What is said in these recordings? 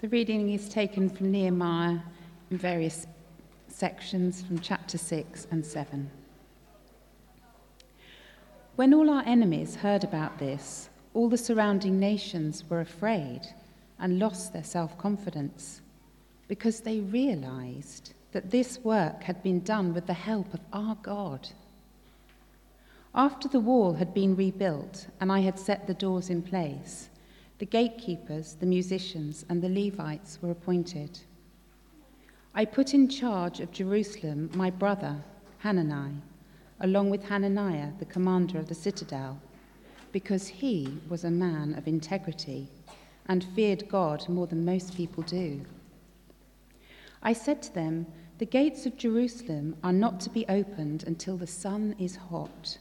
The reading is taken from Nehemiah in various sections from chapter 6 and 7. When all our enemies heard about this, all the surrounding nations were afraid and lost their self confidence because they realized that this work had been done with the help of our God. After the wall had been rebuilt and I had set the doors in place, the gatekeepers, the musicians, and the Levites were appointed. I put in charge of Jerusalem my brother, Hanani, along with Hananiah, the commander of the citadel, because he was a man of integrity and feared God more than most people do. I said to them, The gates of Jerusalem are not to be opened until the sun is hot.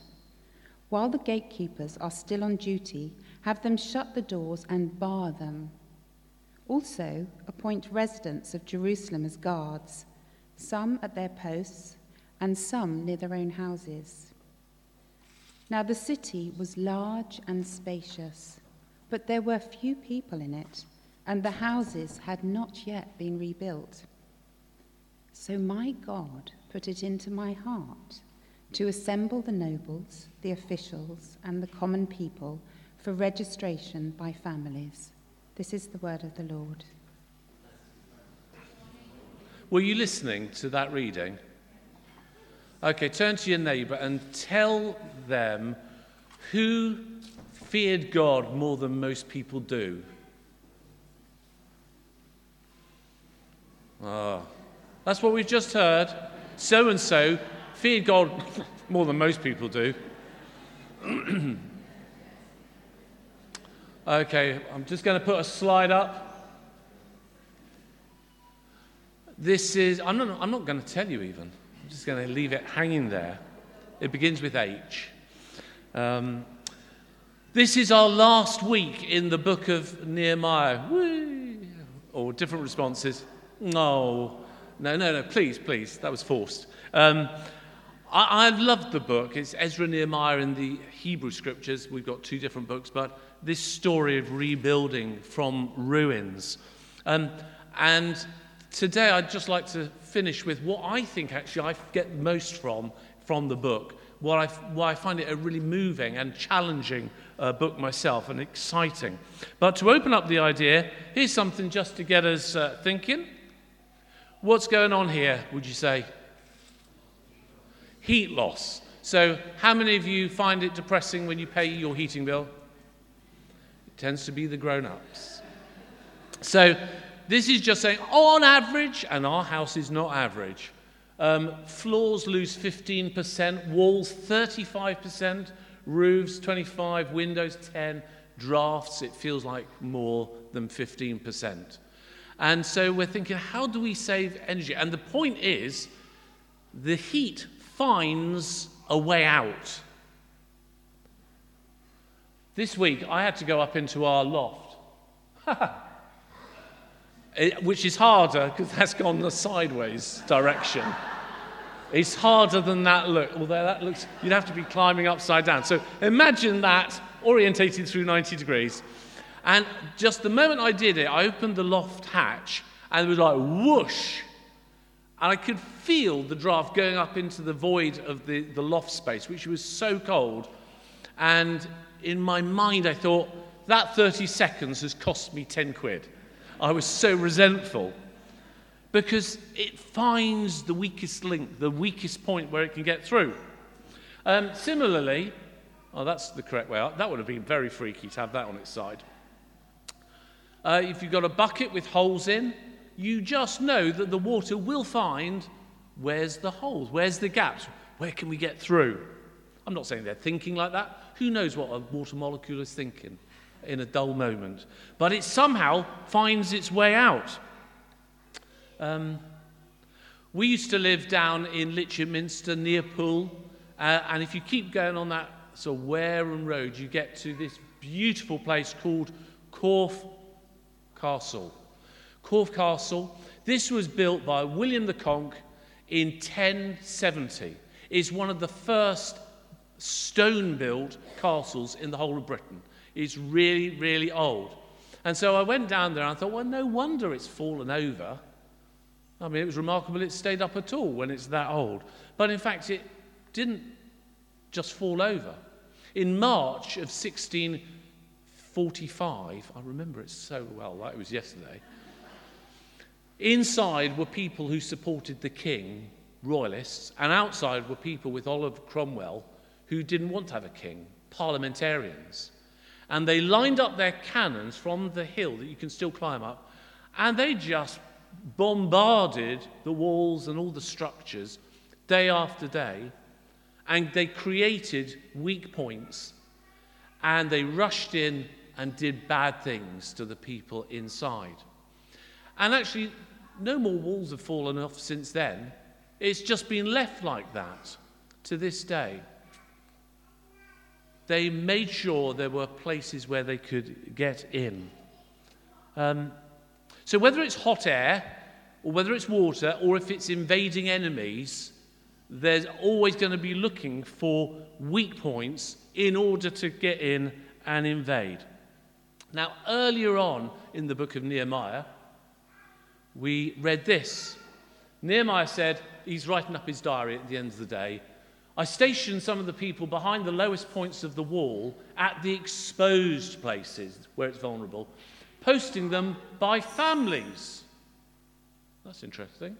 While the gatekeepers are still on duty, have them shut the doors and bar them. Also, appoint residents of Jerusalem as guards, some at their posts and some near their own houses. Now the city was large and spacious, but there were few people in it, and the houses had not yet been rebuilt. So my God put it into my heart to assemble the nobles, the officials, and the common people for registration by families. This is the word of the Lord. Were you listening to that reading? Okay, turn to your neighbour and tell them who feared God more than most people do. Ah, that's what we've just heard. So and so feared God more than most people do. okay, I'm just going to put a slide up. This is, I'm not, I'm not going to tell you even. I'm just going to leave it hanging there. It begins with H. Um, this is our last week in the book of Nehemiah. Or different responses. No, no, no, no, please, please. That was forced. Um, I, I loved the book. It's Ezra Nehemiah in the Hebrew scriptures. We've got two different books, but this story of rebuilding from ruins. Um, and today I'd just like to finish with what I think actually I get most from from the book. What I, why I find it a really moving and challenging uh, book myself and exciting. But to open up the idea, here's something just to get us uh, thinking. What's going on here, would you say? Heat loss. So, how many of you find it depressing when you pay your heating bill? It tends to be the grown ups. So, this is just saying, on average, and our house is not average, um, floors lose 15%, walls 35%, roofs 25, windows 10, drafts it feels like more than 15%. And so we're thinking, how do we save energy? And the point is, the heat finds a way out. This week, I had to go up into our loft, which is harder because that's gone the sideways direction. It's harder than that look, although that looks, you'd have to be climbing upside down. So imagine that orientated through 90 degrees. And just the moment I did it, I opened the loft hatch and it was like whoosh. And I could feel the draft going up into the void of the, the loft space, which was so cold. And in my mind, I thought, that 30 seconds has cost me 10 quid. I was so resentful because it finds the weakest link, the weakest point where it can get through. Um, similarly, oh, that's the correct way out. That would have been very freaky to have that on its side. Uh, if you've got a bucket with holes in, you just know that the water will find where's the holes, where's the gaps, where can we get through. I'm not saying they're thinking like that. Who knows what a water molecule is thinking in a dull moment? But it somehow finds its way out. Um, we used to live down in Minster near Poole, uh, and if you keep going on that sort of Wareham Road, you get to this beautiful place called Corfe Castle. Corfe Castle. This was built by William the Conk in 1070. It's one of the first stone built castles in the whole of Britain. It's really, really old. And so I went down there and I thought, well, no wonder it's fallen over. I mean, it was remarkable it stayed up at all when it's that old. But in fact, it didn't just fall over. In March of 1645, I remember it so well, like it was yesterday. Inside were people who supported the king, royalists, and outside were people with Oliver Cromwell who didn't want to have a king, parliamentarians. And they lined up their cannons from the hill that you can still climb up, and they just bombarded the walls and all the structures day after day. And they created weak points, and they rushed in and did bad things to the people inside. And actually, no more walls have fallen off since then. It's just been left like that to this day. They made sure there were places where they could get in. Um, so, whether it's hot air, or whether it's water, or if it's invading enemies, there's always going to be looking for weak points in order to get in and invade. Now, earlier on in the book of Nehemiah, we read this. Nehemiah said, he's writing up his diary at the end of the day. I stationed some of the people behind the lowest points of the wall at the exposed places where it's vulnerable, posting them by families. That's interesting.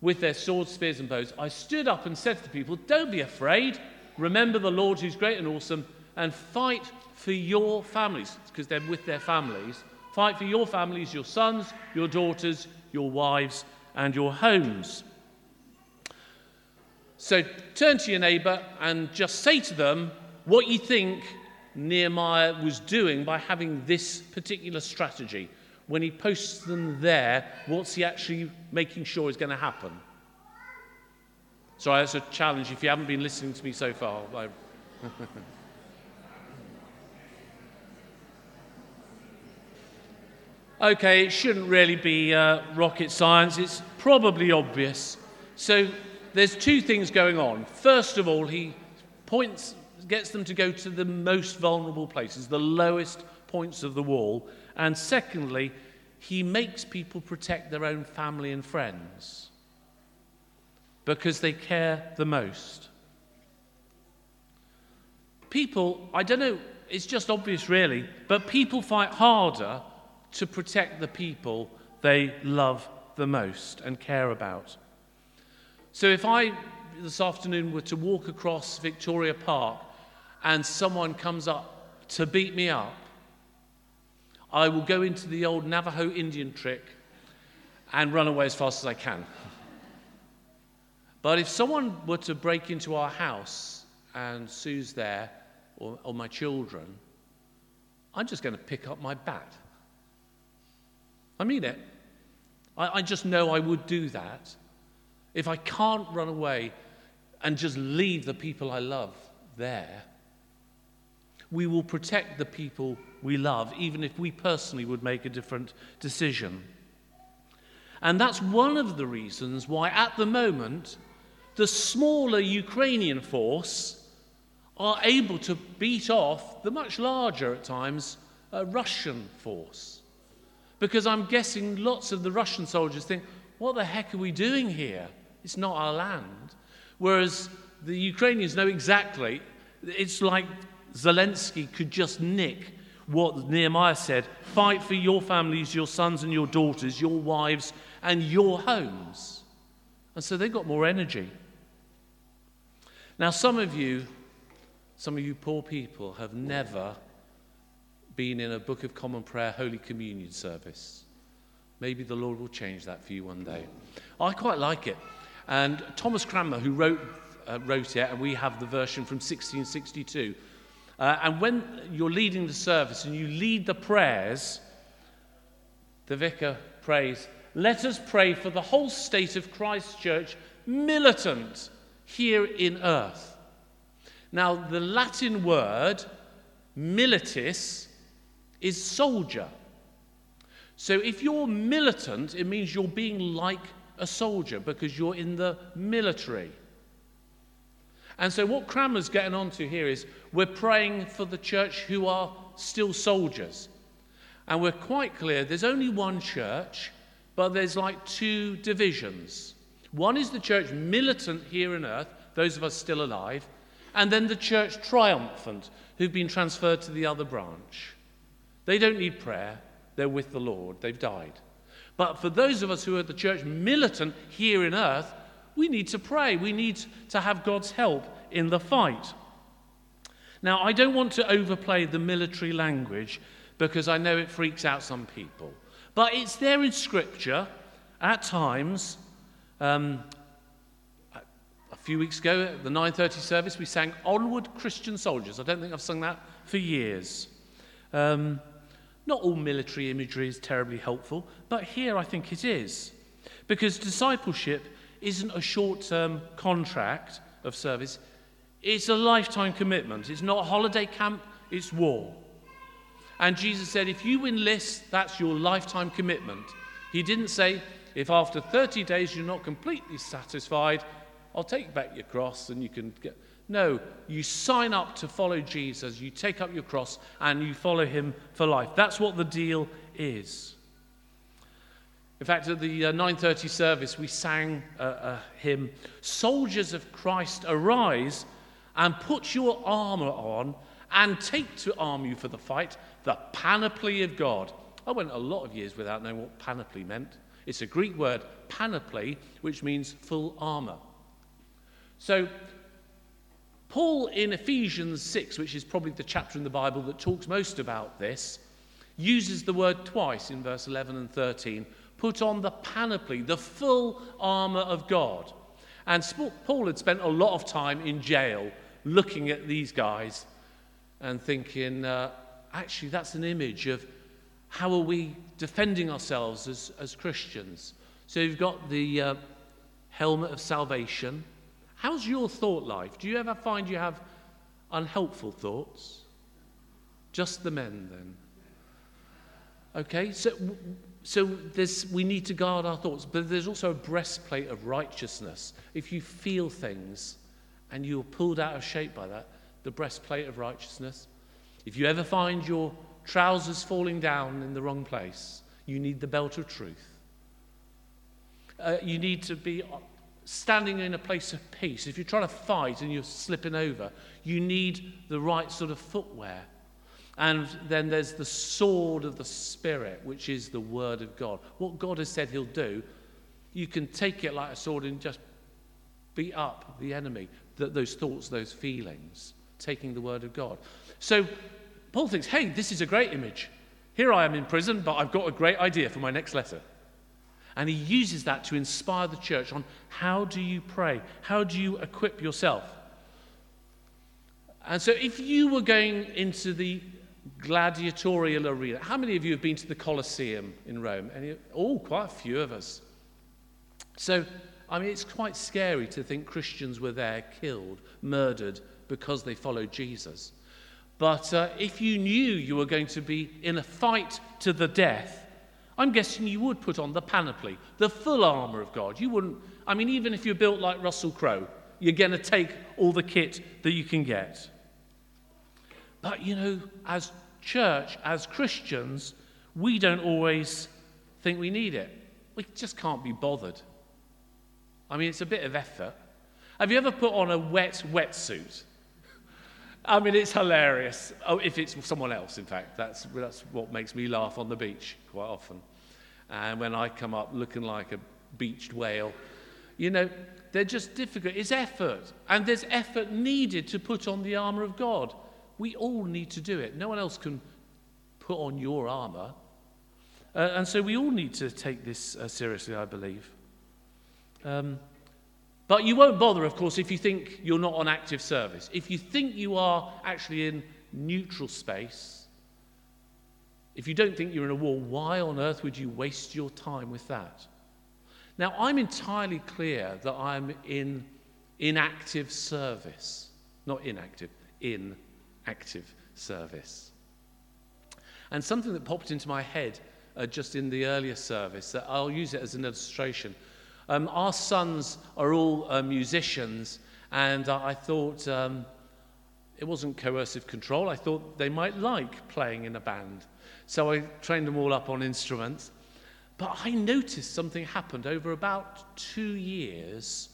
With their swords, spears, and bows, I stood up and said to the people, Don't be afraid. Remember the Lord who's great and awesome, and fight for your families, because they're with their families Fight for your families, your sons, your daughters, your wives, and your homes. So turn to your neighbour and just say to them what you think Nehemiah was doing by having this particular strategy. When he posts them there, what's he actually making sure is going to happen? Sorry, that's a challenge if you haven't been listening to me so far. Okay, it shouldn't really be uh, rocket science. It's probably obvious. So there's two things going on. First of all, he points, gets them to go to the most vulnerable places, the lowest points of the wall. And secondly, he makes people protect their own family and friends because they care the most. People, I don't know, it's just obvious really, but people fight harder to protect the people they love the most and care about. So if I this afternoon were to walk across Victoria Park and someone comes up to beat me up, I will go into the old Navajo Indian trick and run away as fast as I can. But if someone were to break into our house and Sue's there, or, or my children, I'm just going to pick up my bat I mean it. I, I just know I would do that. If I can't run away and just leave the people I love there, we will protect the people we love, even if we personally would make a different decision. And that's one of the reasons why, at the moment, the smaller Ukrainian force are able to beat off the much larger, at times, uh, Russian force. Because I'm guessing lots of the Russian soldiers think, what the heck are we doing here? It's not our land. Whereas the Ukrainians know exactly, it's like Zelensky could just nick what Nehemiah said fight for your families, your sons and your daughters, your wives, and your homes. And so they've got more energy. Now, some of you, some of you poor people, have never been in a Book of Common Prayer Holy Communion service. Maybe the Lord will change that for you one day. I quite like it. And Thomas Cranmer, who wrote, uh, wrote it, and we have the version from 1662. Uh, and when you're leading the service and you lead the prayers, the vicar prays, Let us pray for the whole state of Christ's church, militant here in earth. Now, the Latin word militis is soldier. So if you're militant, it means you're being like a soldier because you're in the military. And so what Cranmer's getting onto here is we're praying for the church who are still soldiers. And we're quite clear there's only one church, but there's like two divisions. One is the church militant here on earth, those of us still alive, and then the church triumphant, who've been transferred to the other branch. They don't need prayer, they're with the Lord, they've died. But for those of us who are the church militant here in earth, we need to pray. We need to have God's help in the fight. Now, I don't want to overplay the military language because I know it freaks out some people. But it's there in Scripture at times. Um, a few weeks ago at the 9.30 service, we sang Onward Christian Soldiers. I don't think I've sung that for years. Um, not all military imagery is terribly helpful, but here I think it is. Because discipleship isn't a short term contract of service, it's a lifetime commitment. It's not a holiday camp, it's war. And Jesus said, if you enlist, that's your lifetime commitment. He didn't say, if after 30 days you're not completely satisfied, I'll take back your cross and you can get. No, you sign up to follow Jesus, you take up your cross, and you follow him for life. That's what the deal is. In fact, at the uh, 9:30 service, we sang a, a hymn, "Soldiers of Christ, arise and put your armor on, and take to arm you for the fight the panoply of God." I went a lot of years without knowing what panoply meant. It's a Greek word, panoply, which means full armor. So Paul in Ephesians 6, which is probably the chapter in the Bible that talks most about this, uses the word twice in verse 11 and 13 put on the panoply, the full armor of God. And Paul had spent a lot of time in jail looking at these guys and thinking, uh, actually, that's an image of how are we defending ourselves as, as Christians. So you've got the uh, helmet of salvation How's your thought life? Do you ever find you have unhelpful thoughts? Just the men, then. Okay, so, so there's, we need to guard our thoughts, but there's also a breastplate of righteousness. If you feel things and you're pulled out of shape by that, the breastplate of righteousness. If you ever find your trousers falling down in the wrong place, you need the belt of truth. Uh, you need to be standing in a place of peace, if you're trying to fight and you're slipping over, you need the right sort of footwear. And then there's the sword of the Spirit, which is the Word of God. What God has said He'll do, you can take it like a sword and just beat up the enemy, those thoughts, those feelings, taking the Word of God. So Paul thinks, hey, this is a great image. Here I am in prison, but I've got a great idea for my next letter. And he uses that to inspire the church on how do you pray? How do you equip yourself? And so, if you were going into the gladiatorial arena, how many of you have been to the Colosseum in Rome? Any, oh, quite a few of us. So, I mean, it's quite scary to think Christians were there killed, murdered because they followed Jesus. But uh, if you knew you were going to be in a fight to the death, I'm guessing you would put on the panoply, the full armour of God. You wouldn't, I mean, even if you're built like Russell Crowe, you're going to take all the kit that you can get. But, you know, as church, as Christians, we don't always think we need it. We just can't be bothered. I mean, it's a bit of effort. Have you ever put on a wet wetsuit? I mean, it's hilarious. Oh, if it's someone else, in fact, that's, that's what makes me laugh on the beach quite often. And when I come up looking like a beached whale, you know, they're just difficult. It's effort. And there's effort needed to put on the armor of God. We all need to do it. No one else can put on your armor. Uh, and so we all need to take this uh, seriously, I believe. Um, but you won't bother, of course, if you think you're not on active service. If you think you are actually in neutral space, if you don't think you're in a war, why on earth would you waste your time with that? Now, I'm entirely clear that I'm in inactive service. Not inactive, in active service. And something that popped into my head uh, just in the earlier service, that I'll use it as an illustration. Um, our sons are all uh, musicians, and uh, I thought um, it wasn't coercive control. I thought they might like playing in a band. So I trained them all up on instruments. But I noticed something happened over about two years.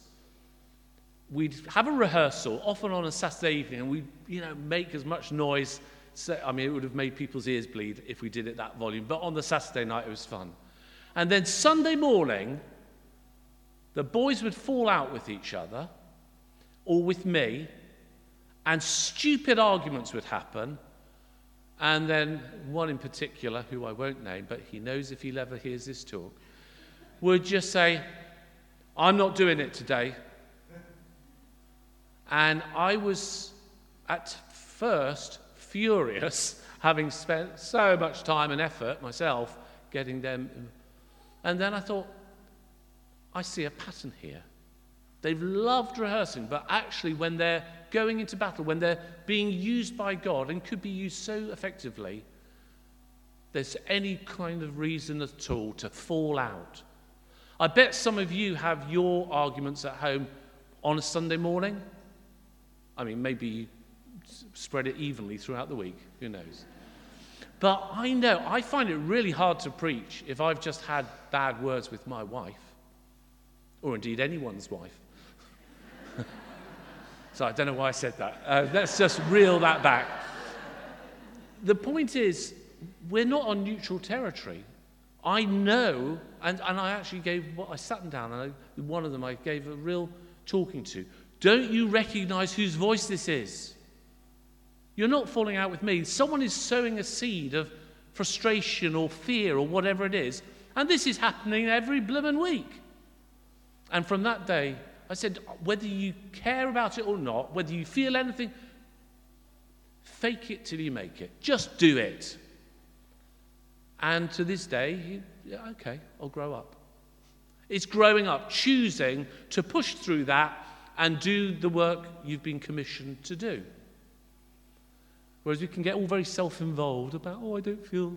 We'd have a rehearsal, often on a Saturday evening, and we'd you know, make as much noise. So, I mean, it would have made people's ears bleed if we did it that volume. But on the Saturday night, it was fun. And then Sunday morning, the boys would fall out with each other or with me, and stupid arguments would happen. And then one in particular, who I won't name, but he knows if he ever hears this talk, would just say, I'm not doing it today. And I was at first furious, having spent so much time and effort myself getting them. And then I thought, I see a pattern here. They've loved rehearsing, but actually, when they're going into battle, when they're being used by God and could be used so effectively, there's any kind of reason at all to fall out. I bet some of you have your arguments at home on a Sunday morning. I mean, maybe spread it evenly throughout the week, who knows? But I know, I find it really hard to preach if I've just had bad words with my wife, or indeed anyone's wife. so I don't know why I said that. Uh, let's just reel that back. The point is, we're not on neutral territory. I know, and, and I actually gave, I sat them down, and I, one of them I gave a real talking to. Don't you recognize whose voice this is? You're not falling out with me. Someone is sowing a seed of frustration or fear or whatever it is, and this is happening every blooming week. And from that day, I said, whether you care about it or not, whether you feel anything, fake it till you make it. Just do it. And to this day, he, yeah, okay, I'll grow up. It's growing up, choosing to push through that and do the work you've been commissioned to do. Whereas we can get all very self involved about, oh, I don't feel.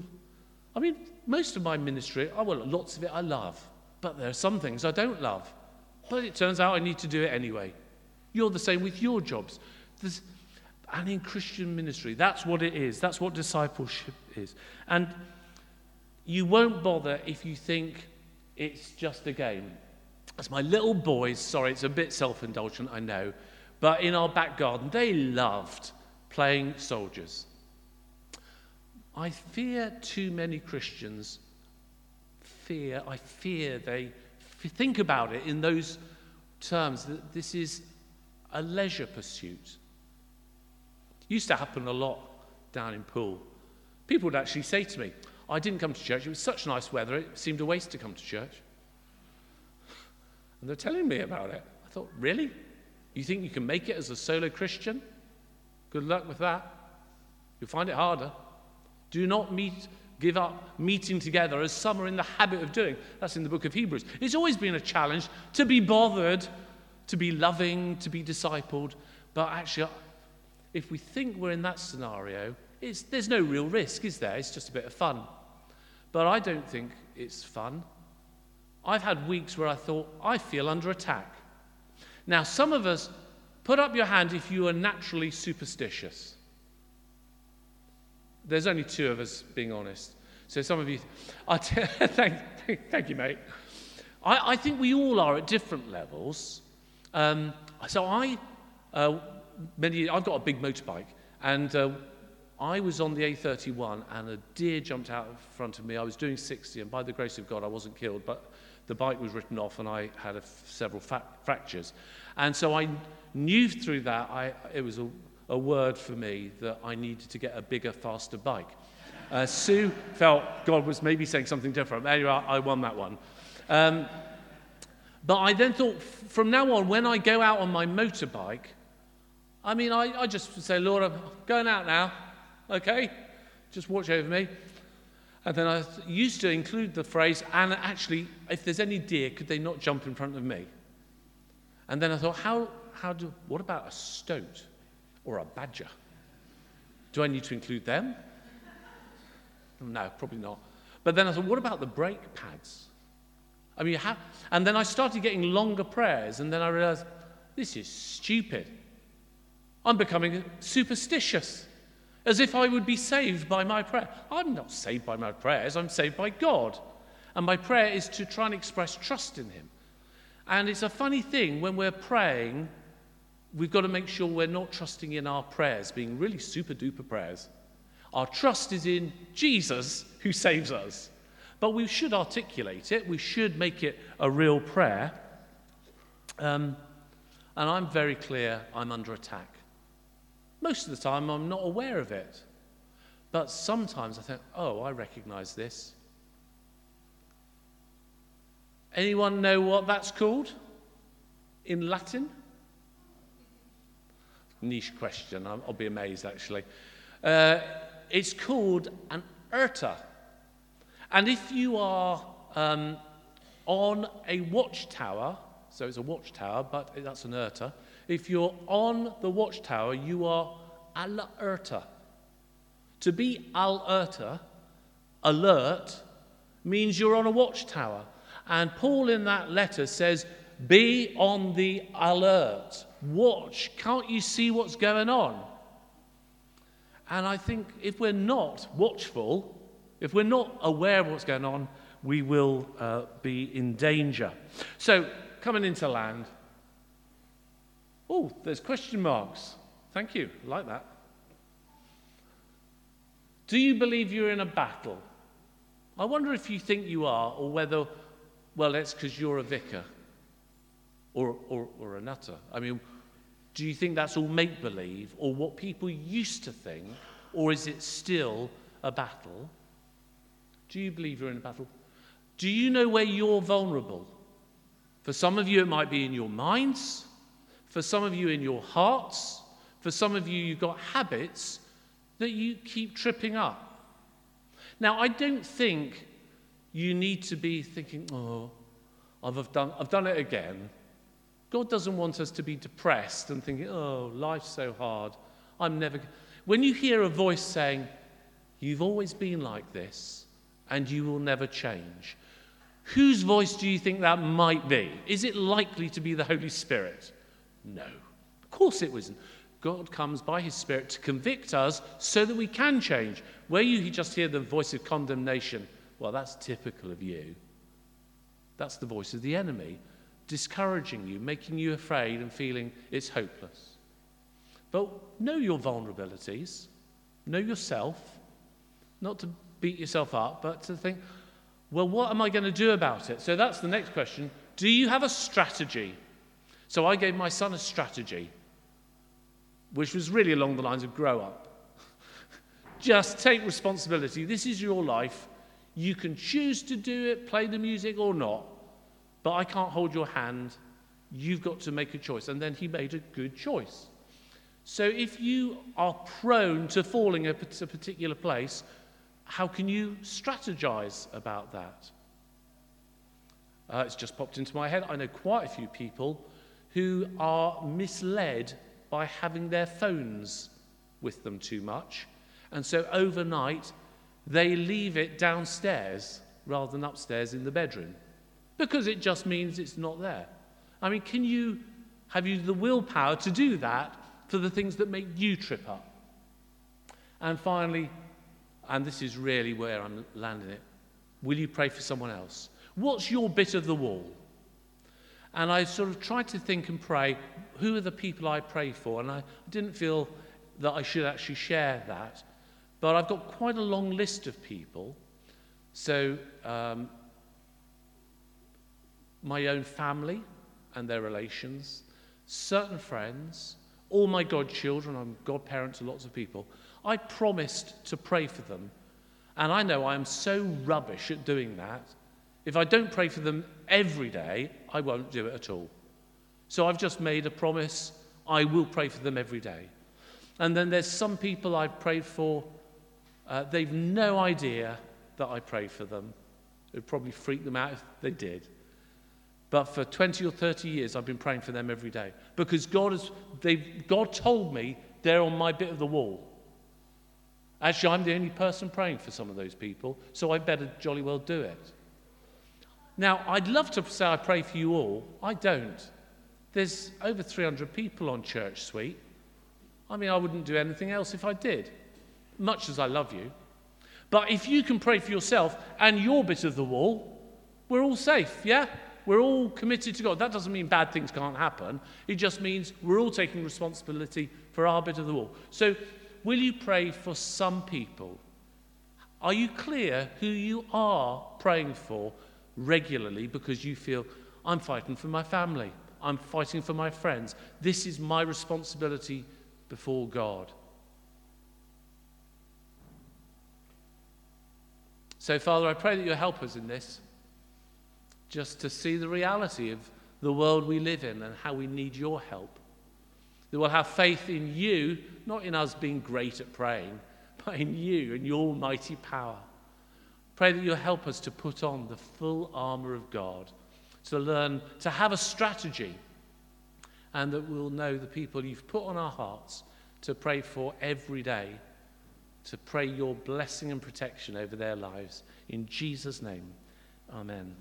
I mean, most of my ministry, well, lots of it I love, but there are some things I don't love. But it turns out I need to do it anyway. You're the same with your jobs. There's, and in Christian ministry, that's what it is. That's what discipleship is. And you won't bother if you think it's just a game. As my little boys, sorry, it's a bit self indulgent, I know, but in our back garden, they loved playing soldiers. I fear too many Christians fear, I fear they think about it in those terms, that this is a leisure pursuit. It used to happen a lot down in Poole. People would actually say to me, I didn't come to church. It was such nice weather, it seemed a waste to come to church. And they're telling me about it. I thought, really? You think you can make it as a solo Christian? Good luck with that. You'll find it harder. Do not meet give up meeting together as some are in the habit of doing. That's in the book of Hebrews. It's always been a challenge to be bothered, to be loving, to be discipled. But actually, if we think we're in that scenario, there's no real risk, is there? It's just a bit of fun. But I don't think it's fun. I've had weeks where I thought, I feel under attack. Now, some of us, put up your hand if you are naturally superstitious. There's only two of us being honest. So some of you, I t- thank, thank you, mate. I, I think we all are at different levels. Um, so I, uh, many, I've got a big motorbike, and uh, I was on the A31, and a deer jumped out in front of me. I was doing 60, and by the grace of God, I wasn't killed, but the bike was written off, and I had several fa- fractures. And so I knew through that I, it was a, a word for me that I needed to get a bigger, faster bike. Uh, Sue felt God was maybe saying something different. Anyway, I won that one. Um, but I then thought, from now on, when I go out on my motorbike, I mean, I, I just say, Lord, I'm going out now, okay? Just watch over me. And then I used to include the phrase, and actually, if there's any deer, could they not jump in front of me? And then I thought, how, how do, what about a stoat? Or a badger. Do I need to include them? No, probably not. But then I thought, what about the brake pads? I mean, have, and then I started getting longer prayers, and then I realized this is stupid. I'm becoming superstitious. as if I would be saved by my prayer. I'm not saved by my prayers, I'm saved by God. And my prayer is to try and express trust in Him. And it's a funny thing when we're praying, we've got to make sure we're not trusting in our prayers, being really super duper prayers. Our trust is in Jesus who saves us. But we should articulate it, we should make it a real prayer. Um, and I'm very clear I'm under attack. Most of the time, I'm not aware of it. But sometimes I think, oh, I recognize this. Anyone know what that's called in Latin? Niche question, I'll, I'll be amazed actually. Uh, it's called an erta. And if you are um, on a watchtower, so it's a watchtower, but that's an erta. If you're on the watchtower, you are alerta. To be alerta, alert, means you're on a watchtower. And Paul in that letter says, Be on the alert. Watch. Can't you see what's going on? And I think if we're not watchful, if we're not aware of what's going on, we will uh, be in danger. So, coming into land. Oh, there's question marks. Thank you. I like that. Do you believe you're in a battle? I wonder if you think you are, or whether, well, that's because you're a vicar or, or, or. I mean, do you think that's all make believe, or what people used to think, or is it still a battle? Do you believe you're in a battle? Do you know where you're vulnerable? For some of you, it might be in your minds. For some of you, in your hearts. For some of you, you've got habits that you keep tripping up. Now, I don't think you need to be thinking, oh, I've done, I've done it again. God doesn't want us to be depressed and thinking, oh, life's so hard. I'm never. When you hear a voice saying, you've always been like this, and you will never change. Whose voice do you think that might be? Is it likely to be the Holy Spirit? No. Of course it wasn't. God comes by his Spirit to convict us so that we can change. Where you just hear the voice of condemnation, well, that's typical of you. That's the voice of the enemy, discouraging you, making you afraid and feeling it's hopeless. But know your vulnerabilities, know yourself, not to beat yourself up, but to think, well, what am I going to do about it? So that's the next question. Do you have a strategy? So I gave my son a strategy, which was really along the lines of grow up. Just take responsibility. This is your life. You can choose to do it, play the music or not, but I can't hold your hand. You've got to make a choice. And then he made a good choice. So if you are prone to falling at a particular place, how can you strategize about that? Uh, it's just popped into my head. I know quite a few people who are misled by having their phones with them too much. And so overnight, they leave it downstairs rather than upstairs in the bedroom because it just means it's not there. I mean, can you have you the willpower to do that for the things that make you trip up? And finally, and this is really where I'm landing it, will you pray for someone else? What's your bit of the wall? And I sort of tried to think and pray, who are the people I pray for? And I didn't feel that I should actually share that. But I've got quite a long list of people. So, um, my own family and their relations, certain friends, all my godchildren, I'm godparent to lots of people. I promised to pray for them. And I know I am so rubbish at doing that. If I don't pray for them every day, I won't do it at all. So I've just made a promise I will pray for them every day. And then there's some people I've prayed for, uh, they've no idea that I pray for them. It would probably freak them out if they did. But for 20 or 30 years, I've been praying for them every day because God, has, God told me they're on my bit of the wall. Actually, I'm the only person praying for some of those people, so I better jolly well do it. Now, I'd love to say I pray for you all. I don't. There's over 300 people on ChurchSuite. I mean, I wouldn't do anything else if I did. much as I love you. But if you can pray for yourself and your bit of the wall, we're all safe, yeah? We're all committed to God. That doesn't mean bad things can't happen. It just means we're all taking responsibility for our bit of the wall. So, will you pray for some people? Are you clear who you are praying for regularly because you feel, I'm fighting for my family, I'm fighting for my friends. This is my responsibility before God. So, Father, I pray that you'll help us in this, just to see the reality of the world we live in and how we need your help. That we'll have faith in you, not in us being great at praying, but in you and your mighty power. Pray that you'll help us to put on the full armour of God, to learn to have a strategy, and that we'll know the people you've put on our hearts to pray for every day to pray your blessing and protection over their lives. In Jesus' name, amen.